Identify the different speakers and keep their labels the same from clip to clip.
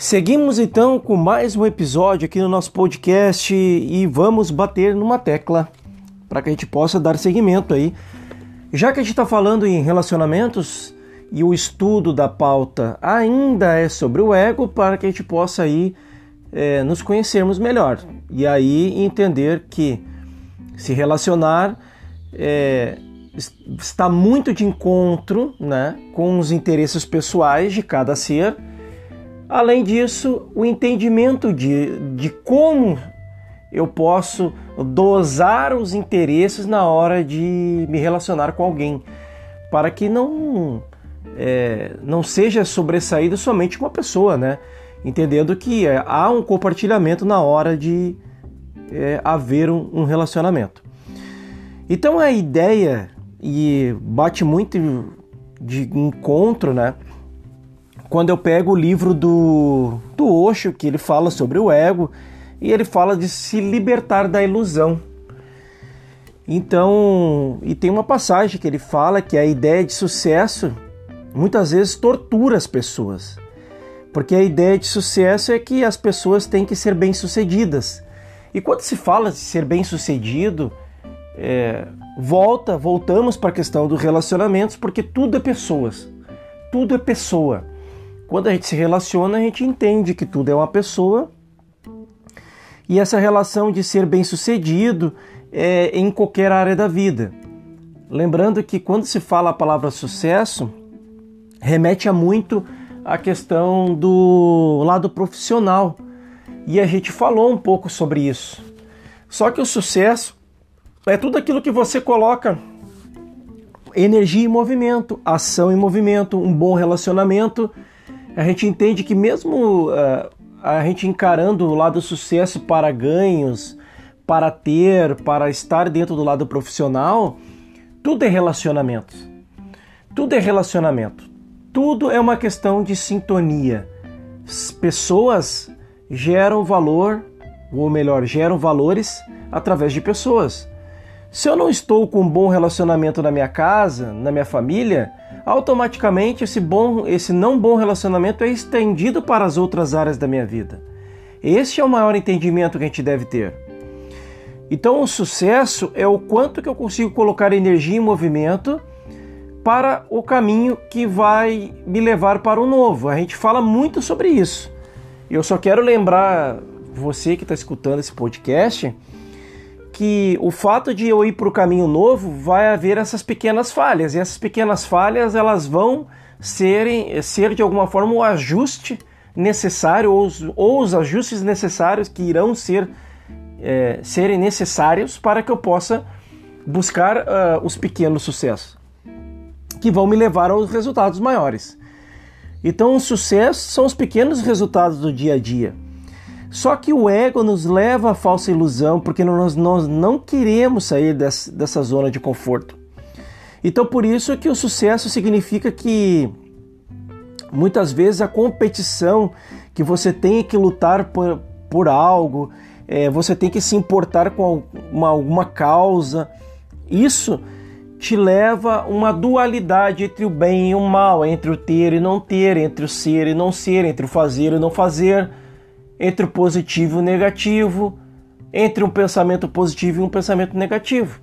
Speaker 1: Seguimos então com mais um episódio aqui no nosso podcast e vamos bater numa tecla para que a gente possa dar seguimento aí. Já que a gente está falando em relacionamentos e o estudo da pauta ainda é sobre o ego, para que a gente possa aí é, nos conhecermos melhor e aí entender que se relacionar é, está muito de encontro né, com os interesses pessoais de cada ser Além disso, o entendimento de, de como eu posso dosar os interesses na hora de me relacionar com alguém, para que não, é, não seja sobressaído somente uma pessoa, né? Entendendo que é, há um compartilhamento na hora de é, haver um, um relacionamento. Então a ideia, e bate muito de encontro, né? Quando eu pego o livro do, do Osho, que ele fala sobre o ego, e ele fala de se libertar da ilusão. Então, e tem uma passagem que ele fala que a ideia de sucesso muitas vezes tortura as pessoas. Porque a ideia de sucesso é que as pessoas têm que ser bem-sucedidas. E quando se fala de ser bem-sucedido, é, volta, voltamos para a questão dos relacionamentos, porque tudo é pessoas. Tudo é pessoa. Quando a gente se relaciona, a gente entende que tudo é uma pessoa e essa relação de ser bem-sucedido é em qualquer área da vida. Lembrando que quando se fala a palavra sucesso, remete a muito a questão do lado profissional. E a gente falou um pouco sobre isso. Só que o sucesso é tudo aquilo que você coloca energia em movimento, ação em movimento, um bom relacionamento a gente entende que mesmo uh, a gente encarando o lado sucesso para ganhos, para ter, para estar dentro do lado profissional, tudo é relacionamento. Tudo é relacionamento. Tudo é uma questão de sintonia. As pessoas geram valor, ou melhor, geram valores através de pessoas. Se eu não estou com um bom relacionamento na minha casa, na minha família, automaticamente esse bom, esse não bom relacionamento é estendido para as outras áreas da minha vida. Este é o maior entendimento que a gente deve ter. Então, o sucesso é o quanto que eu consigo colocar energia em movimento para o caminho que vai me levar para o novo. A gente fala muito sobre isso. Eu só quero lembrar você que está escutando esse podcast que o fato de eu ir para o caminho novo vai haver essas pequenas falhas e essas pequenas falhas elas vão serem ser de alguma forma o ajuste necessário ou os, ou os ajustes necessários que irão ser é, serem necessários para que eu possa buscar uh, os pequenos sucessos que vão me levar aos resultados maiores. Então, o sucesso são os pequenos resultados do dia a dia. Só que o ego nos leva à falsa ilusão porque nós, nós não queremos sair dessa, dessa zona de conforto. Então, por isso que o sucesso significa que muitas vezes a competição que você tem que lutar por, por algo, é, você tem que se importar com uma, alguma causa, isso te leva uma dualidade entre o bem e o mal, entre o ter e não ter, entre o ser e não ser, entre o fazer e não fazer entre o positivo e o negativo, entre um pensamento positivo e um pensamento negativo.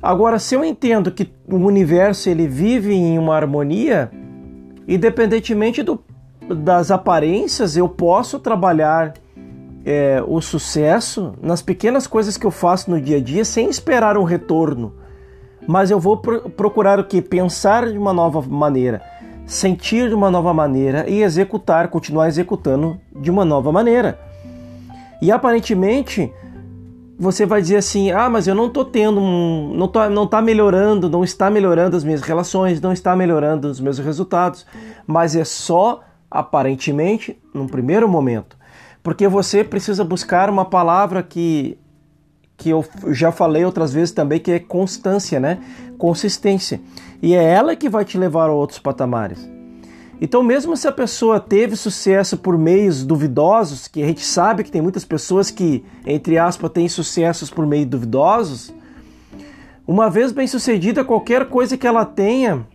Speaker 1: Agora, se eu entendo que o universo ele vive em uma harmonia, independentemente do, das aparências, eu posso trabalhar é, o sucesso nas pequenas coisas que eu faço no dia a dia sem esperar um retorno. Mas eu vou procurar o que? Pensar de uma nova maneira sentir de uma nova maneira e executar, continuar executando de uma nova maneira. E aparentemente você vai dizer assim: ah, mas eu não estou tendo, um, não, tô, não tá melhorando, não está melhorando as minhas relações, não está melhorando os meus resultados. Mas é só aparentemente num primeiro momento. Porque você precisa buscar uma palavra que que eu já falei outras vezes também, que é constância, né? Consistência. E é ela que vai te levar a outros patamares. Então, mesmo se a pessoa teve sucesso por meios duvidosos, que a gente sabe que tem muitas pessoas que, entre aspas, têm sucessos por meios duvidosos, uma vez bem sucedida, qualquer coisa que ela tenha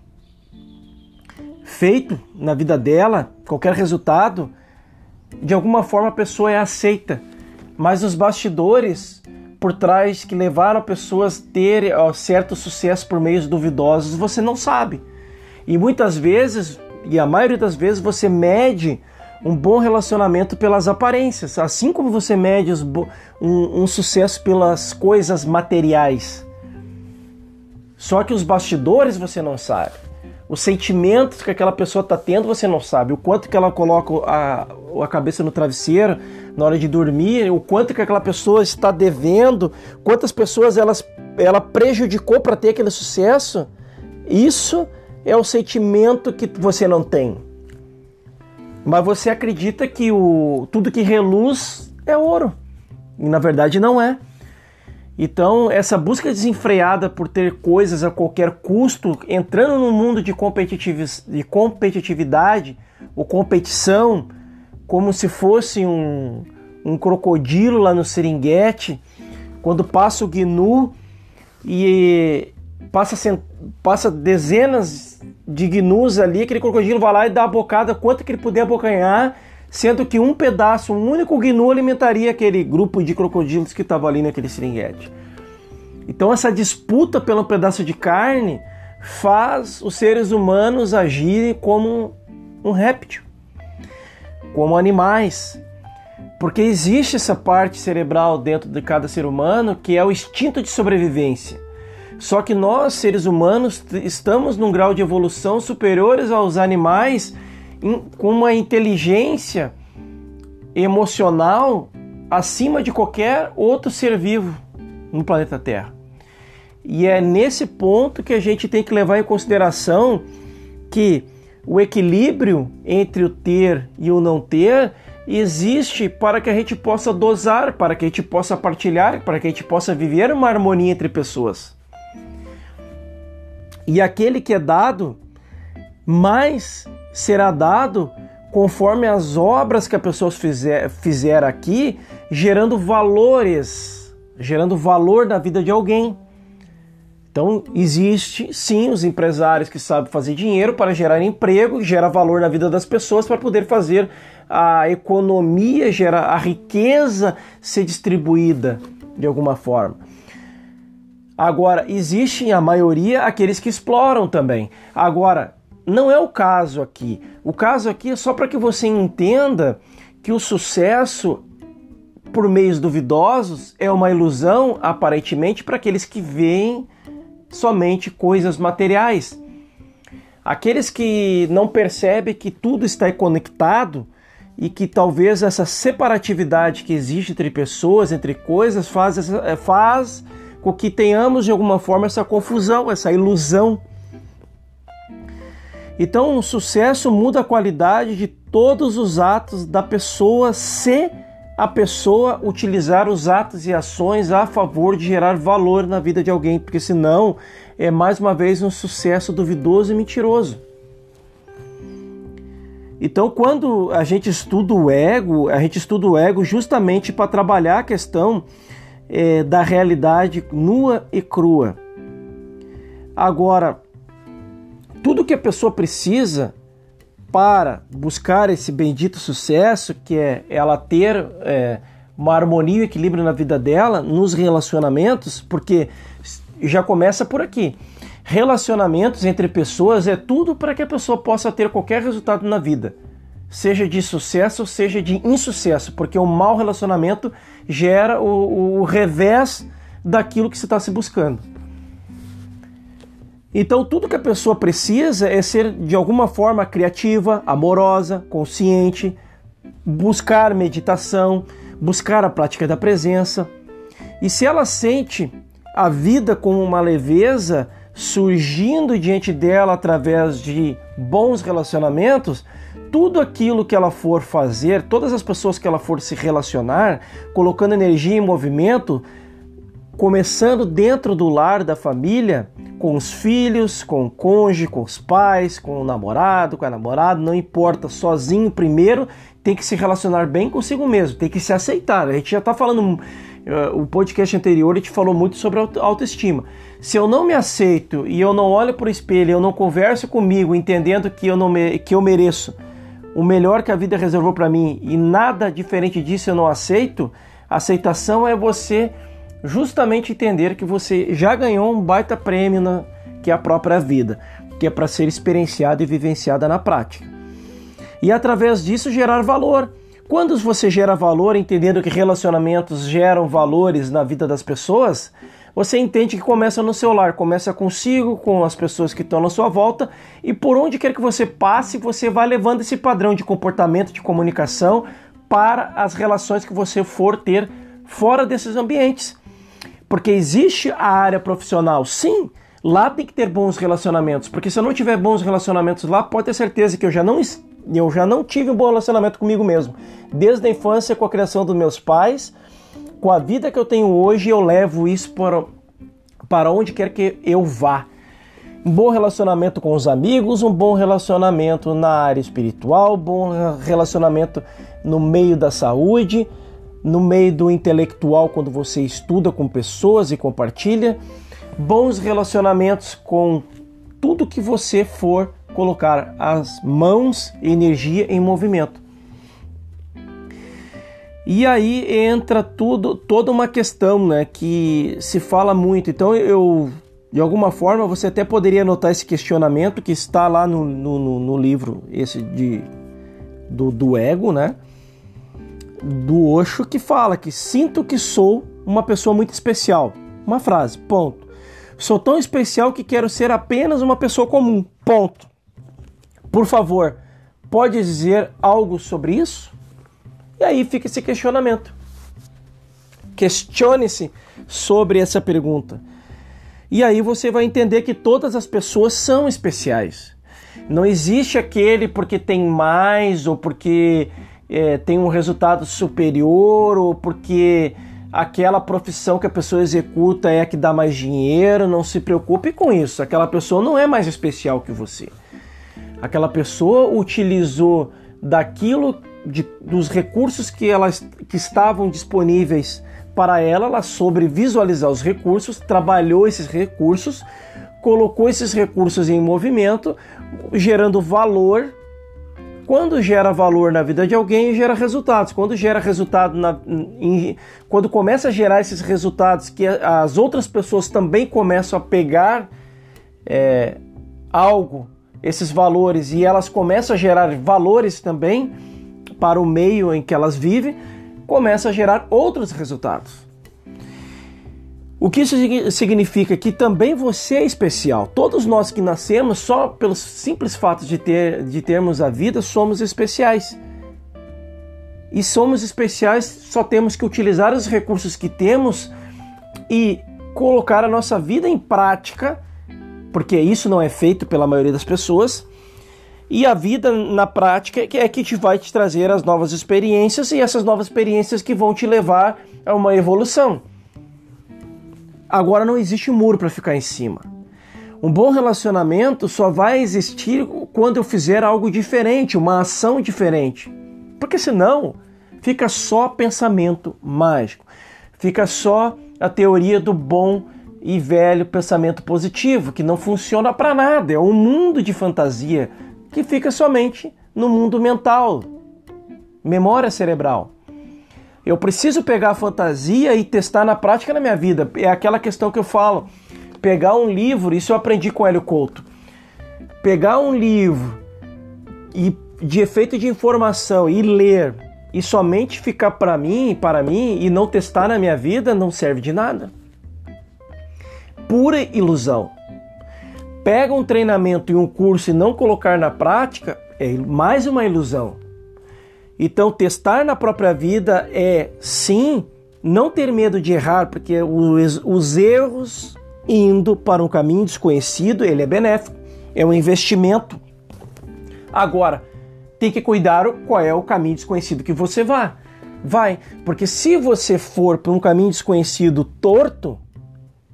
Speaker 1: feito na vida dela, qualquer resultado, de alguma forma a pessoa é aceita. Mas os bastidores por trás que levaram pessoas a ter certo sucesso por meios duvidosos, você não sabe. E muitas vezes, e a maioria das vezes, você mede um bom relacionamento pelas aparências, assim como você mede um, um sucesso pelas coisas materiais. Só que os bastidores você não sabe. Os sentimentos que aquela pessoa está tendo você não sabe. O quanto que ela coloca a, a cabeça no travesseiro na hora de dormir, o quanto que aquela pessoa está devendo, quantas pessoas elas, ela prejudicou para ter aquele sucesso. Isso é o sentimento que você não tem mas você acredita que o tudo que reluz é ouro. E na verdade não é. Então, essa busca desenfreada por ter coisas a qualquer custo, entrando no mundo de, de competitividade ou competição, como se fosse um, um crocodilo lá no seringuete, quando passa o gnu e passa, passa dezenas de gnus ali, aquele crocodilo vai lá e dá a bocada quanto que ele puder abocanhar, sendo que um pedaço, um único gnu alimentaria aquele grupo de crocodilos que estava ali naquele seringuete. Então essa disputa pelo pedaço de carne faz os seres humanos agirem como um réptil, como animais. Porque existe essa parte cerebral dentro de cada ser humano que é o instinto de sobrevivência. Só que nós, seres humanos, estamos num grau de evolução superiores aos animais com uma inteligência emocional acima de qualquer outro ser vivo no planeta Terra. E é nesse ponto que a gente tem que levar em consideração que o equilíbrio entre o ter e o não ter existe para que a gente possa dosar, para que a gente possa partilhar, para que a gente possa viver uma harmonia entre pessoas. E aquele que é dado, mais será dado conforme as obras que a pessoa fizer, fizer aqui, gerando valores, gerando valor na vida de alguém. Então, existe sim os empresários que sabem fazer dinheiro para gerar emprego, gera valor na vida das pessoas para poder fazer a economia, gerar a riqueza ser distribuída de alguma forma. Agora, existem a maioria aqueles que exploram também. Agora, não é o caso aqui. O caso aqui é só para que você entenda que o sucesso por meios duvidosos é uma ilusão, aparentemente, para aqueles que veem somente coisas materiais. Aqueles que não percebem que tudo está conectado e que talvez essa separatividade que existe entre pessoas, entre coisas, faz, faz com que tenhamos de alguma forma essa confusão, essa ilusão. Então, o sucesso muda a qualidade de todos os atos da pessoa se a pessoa utilizar os atos e ações a favor de gerar valor na vida de alguém, porque senão é mais uma vez um sucesso duvidoso e mentiroso. Então, quando a gente estuda o ego, a gente estuda o ego justamente para trabalhar a questão é, da realidade nua e crua. Agora, tudo que a pessoa precisa para buscar esse bendito sucesso, que é ela ter é, uma harmonia e equilíbrio na vida dela, nos relacionamentos, porque já começa por aqui. Relacionamentos entre pessoas é tudo para que a pessoa possa ter qualquer resultado na vida seja de sucesso ou seja de insucesso, porque o mau relacionamento gera o, o revés daquilo que se está se buscando. Então, tudo que a pessoa precisa é ser de alguma forma criativa, amorosa, consciente, buscar meditação, buscar a prática da presença. E se ela sente a vida com uma leveza surgindo diante dela através de bons relacionamentos, tudo aquilo que ela for fazer, todas as pessoas que ela for se relacionar, colocando energia em movimento, começando dentro do lar da família, com os filhos, com o cônjuge, com os pais, com o namorado, com a namorada, não importa, sozinho primeiro, tem que se relacionar bem consigo mesmo, tem que se aceitar. A gente já está falando o podcast anterior te falou muito sobre autoestima. Se eu não me aceito e eu não olho para o espelho, eu não converso comigo, entendendo que eu, não me, que eu mereço o melhor que a vida reservou para mim e nada diferente disso eu não aceito, aceitação é você justamente entender que você já ganhou um baita prêmio na, que é a própria vida, que é para ser experienciada e vivenciada na prática. E através disso gerar valor. Quando você gera valor, entendendo que relacionamentos geram valores na vida das pessoas, você entende que começa no seu lar, começa consigo, com as pessoas que estão na sua volta, e por onde quer que você passe, você vai levando esse padrão de comportamento, de comunicação para as relações que você for ter fora desses ambientes. Porque existe a área profissional, sim, lá tem que ter bons relacionamentos, porque se eu não tiver bons relacionamentos lá, pode ter certeza que eu já não eu já não tive um bom relacionamento comigo mesmo. Desde a infância, com a criação dos meus pais, com a vida que eu tenho hoje, eu levo isso para, para onde quer que eu vá. Um bom relacionamento com os amigos, um bom relacionamento na área espiritual, um bom relacionamento no meio da saúde, no meio do intelectual, quando você estuda com pessoas e compartilha, bons relacionamentos com tudo que você for colocar as mãos e energia em movimento. E aí entra tudo, toda uma questão, né, que se fala muito. Então eu, de alguma forma, você até poderia anotar esse questionamento que está lá no, no, no livro esse de do, do ego, né, do Osho que fala que sinto que sou uma pessoa muito especial. Uma frase, ponto. Sou tão especial que quero ser apenas uma pessoa comum. Ponto. Por favor, pode dizer algo sobre isso? E aí fica esse questionamento. Questione-se sobre essa pergunta. E aí você vai entender que todas as pessoas são especiais. Não existe aquele porque tem mais ou porque é, tem um resultado superior ou porque aquela profissão que a pessoa executa é a que dá mais dinheiro. Não se preocupe com isso. Aquela pessoa não é mais especial que você. Aquela pessoa utilizou daquilo, de, dos recursos que, elas, que estavam disponíveis para ela, ela soube visualizar os recursos, trabalhou esses recursos, colocou esses recursos em movimento, gerando valor. Quando gera valor na vida de alguém, gera resultados. Quando gera resultado, na, em, quando começa a gerar esses resultados, que as outras pessoas também começam a pegar é, algo esses valores e elas começam a gerar valores também para o meio em que elas vivem, começa a gerar outros resultados. O que isso significa? Que também você é especial. Todos nós que nascemos, só pelo simples fato de, ter, de termos a vida, somos especiais. E somos especiais, só temos que utilizar os recursos que temos e colocar a nossa vida em prática porque isso não é feito pela maioria das pessoas. E a vida na prática é que te vai te trazer as novas experiências e essas novas experiências que vão te levar a uma evolução. Agora não existe muro para ficar em cima. Um bom relacionamento só vai existir quando eu fizer algo diferente, uma ação diferente. Porque senão fica só pensamento mágico, fica só a teoria do bom e velho pensamento positivo, que não funciona para nada, é um mundo de fantasia que fica somente no mundo mental, memória cerebral. Eu preciso pegar a fantasia e testar na prática na minha vida. É aquela questão que eu falo. Pegar um livro, isso eu aprendi com Hélio Couto. Pegar um livro e de efeito de informação e ler e somente ficar para mim, para mim e não testar na minha vida não serve de nada pura ilusão. Pega um treinamento e um curso e não colocar na prática é mais uma ilusão. Então, testar na própria vida é sim não ter medo de errar, porque os, os erros indo para um caminho desconhecido, ele é benéfico, é um investimento. Agora, tem que cuidar qual é o caminho desconhecido que você vá. Vai, porque se você for para um caminho desconhecido torto,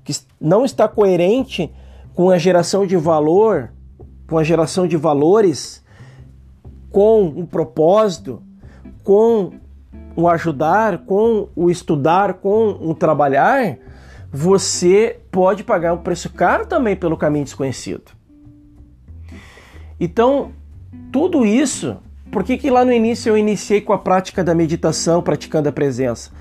Speaker 1: que não está coerente com a geração de valor, com a geração de valores, com um propósito, com o ajudar, com o estudar, com o trabalhar, você pode pagar um preço caro também pelo caminho desconhecido. Então, tudo isso, por que, que lá no início eu iniciei com a prática da meditação, praticando a presença?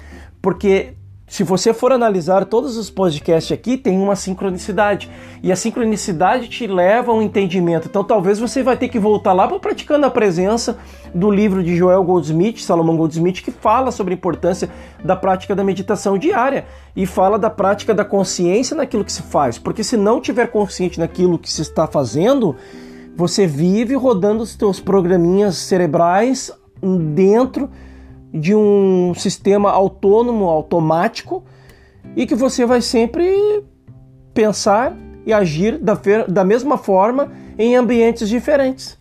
Speaker 1: Porque se você for analisar todos os podcasts aqui, tem uma sincronicidade. E a sincronicidade te leva a um entendimento. Então talvez você vai ter que voltar lá para praticando a presença do livro de Joel Goldsmith, Salomão Goldsmith, que fala sobre a importância da prática da meditação diária e fala da prática da consciência naquilo que se faz. Porque se não tiver consciente naquilo que se está fazendo, você vive rodando os seus programinhas cerebrais dentro de um sistema autônomo, automático, e que você vai sempre pensar e agir da, da mesma forma em ambientes diferentes.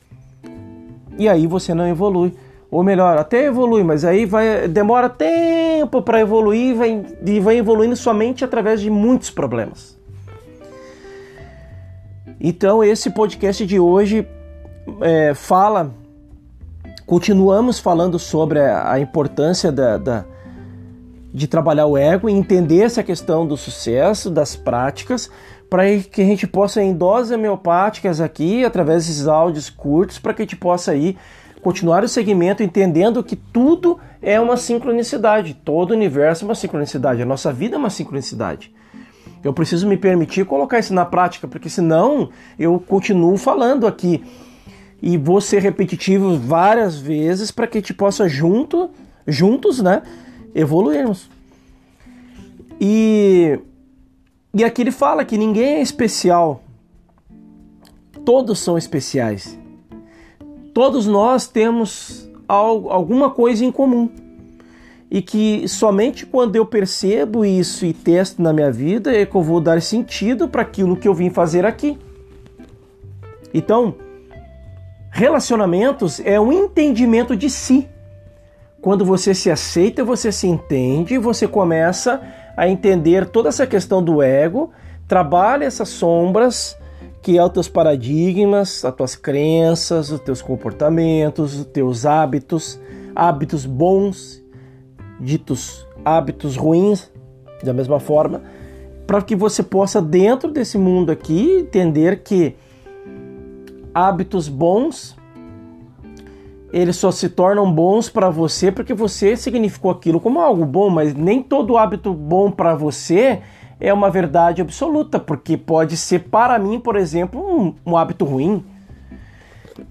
Speaker 1: E aí você não evolui. Ou melhor, até evolui, mas aí vai, demora tempo para evoluir vai, e vai evoluindo somente através de muitos problemas. Então, esse podcast de hoje é, fala Continuamos falando sobre a importância da, da, de trabalhar o ego e entender essa questão do sucesso, das práticas, para que a gente possa, em doses homeopáticas aqui, através desses áudios curtos, para que a gente possa aí continuar o segmento entendendo que tudo é uma sincronicidade, todo o universo é uma sincronicidade, a nossa vida é uma sincronicidade. Eu preciso me permitir colocar isso na prática, porque senão eu continuo falando aqui e vou ser repetitivo várias vezes para que a gente possa junto, juntos, né, evoluirmos. E e aqui ele fala que ninguém é especial. Todos são especiais. Todos nós temos alguma coisa em comum. E que somente quando eu percebo isso e testo na minha vida é que eu vou dar sentido para aquilo que eu vim fazer aqui. Então, Relacionamentos é um entendimento de si. Quando você se aceita, você se entende, você começa a entender toda essa questão do ego, trabalha essas sombras que é os teus paradigmas, as tuas crenças, os teus comportamentos, os teus hábitos, hábitos bons, ditos hábitos ruins, da mesma forma, para que você possa dentro desse mundo aqui entender que hábitos bons eles só se tornam bons para você porque você significou aquilo como algo bom, mas nem todo hábito bom para você é uma verdade absoluta, porque pode ser para mim, por exemplo, um, um hábito ruim.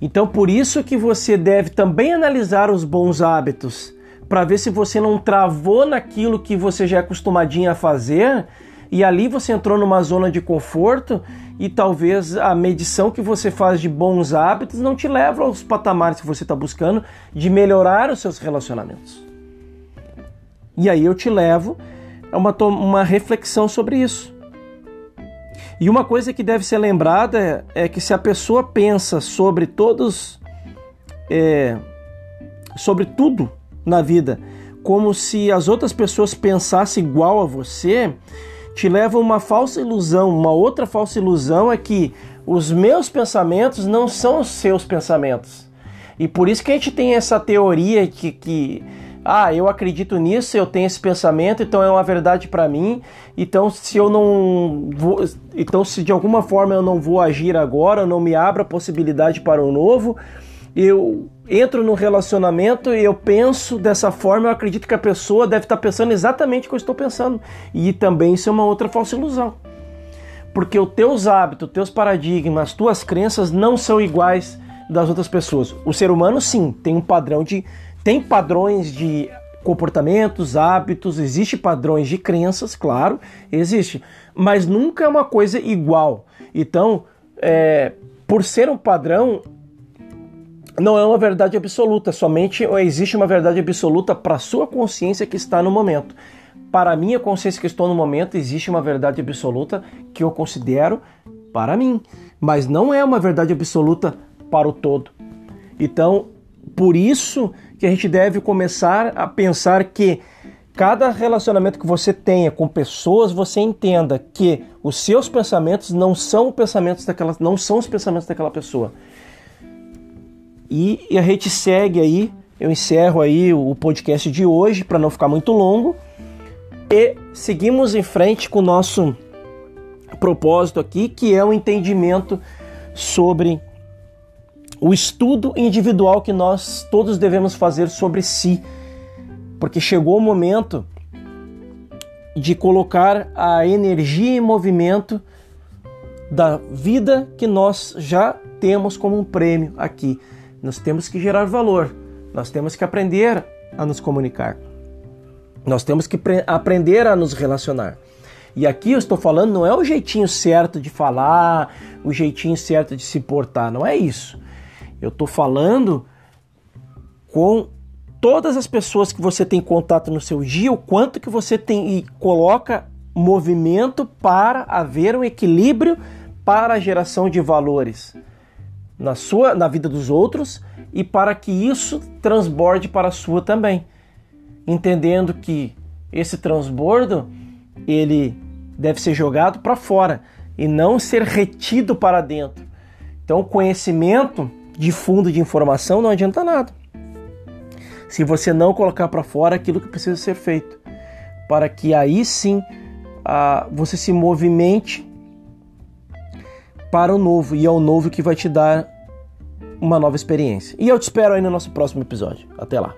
Speaker 1: Então, por isso que você deve também analisar os bons hábitos, para ver se você não travou naquilo que você já é acostumadinho a fazer e ali você entrou numa zona de conforto e talvez a medição que você faz de bons hábitos não te leva aos patamares que você está buscando de melhorar os seus relacionamentos. E aí eu te levo a uma, uma reflexão sobre isso. E uma coisa que deve ser lembrada é, é que se a pessoa pensa sobre todos, é, sobre tudo na vida, como se as outras pessoas pensassem igual a você, te leva a uma falsa ilusão. Uma outra falsa ilusão é que os meus pensamentos não são os seus pensamentos. E por isso que a gente tem essa teoria que, que ah, eu acredito nisso, eu tenho esse pensamento, então é uma verdade para mim. Então, se eu não vou, então se de alguma forma eu não vou agir agora, eu não me abro a possibilidade para o novo, eu entro no relacionamento e eu penso dessa forma, eu acredito que a pessoa deve estar pensando exatamente o que eu estou pensando. E também isso é uma outra falsa ilusão. Porque os teus hábitos, teus paradigmas, tuas crenças não são iguais das outras pessoas. O ser humano sim, tem um padrão de tem padrões de comportamentos, hábitos, existe padrões de crenças, claro, existe, mas nunca é uma coisa igual. Então, é, por ser um padrão, não é uma verdade absoluta, somente existe uma verdade absoluta para a sua consciência que está no momento. Para a minha consciência que estou no momento, existe uma verdade absoluta que eu considero para mim, mas não é uma verdade absoluta para o todo. Então, por isso que a gente deve começar a pensar que cada relacionamento que você tenha com pessoas, você entenda que os seus pensamentos não são pensamentos daquela, não são os pensamentos daquela pessoa. E, a gente segue aí eu encerro aí o podcast de hoje para não ficar muito longo e seguimos em frente com o nosso propósito aqui, que é o entendimento sobre o estudo individual que nós todos devemos fazer sobre si. Porque chegou o momento de colocar a energia em movimento da vida que nós já temos como um prêmio aqui. Nós temos que gerar valor, nós temos que aprender a nos comunicar, nós temos que aprender a nos relacionar. E aqui eu estou falando não é o jeitinho certo de falar, o jeitinho certo de se portar, não é isso. Eu estou falando com todas as pessoas que você tem contato no seu dia, o quanto que você tem e coloca movimento para haver um equilíbrio para a geração de valores na sua na vida dos outros e para que isso transborde para a sua também. Entendendo que esse transbordo ele deve ser jogado para fora e não ser retido para dentro. Então, conhecimento de fundo de informação não adianta nada. Se você não colocar para fora aquilo que precisa ser feito, para que aí sim ah, você se movimente para o novo e é o novo que vai te dar uma nova experiência. E eu te espero aí no nosso próximo episódio. Até lá.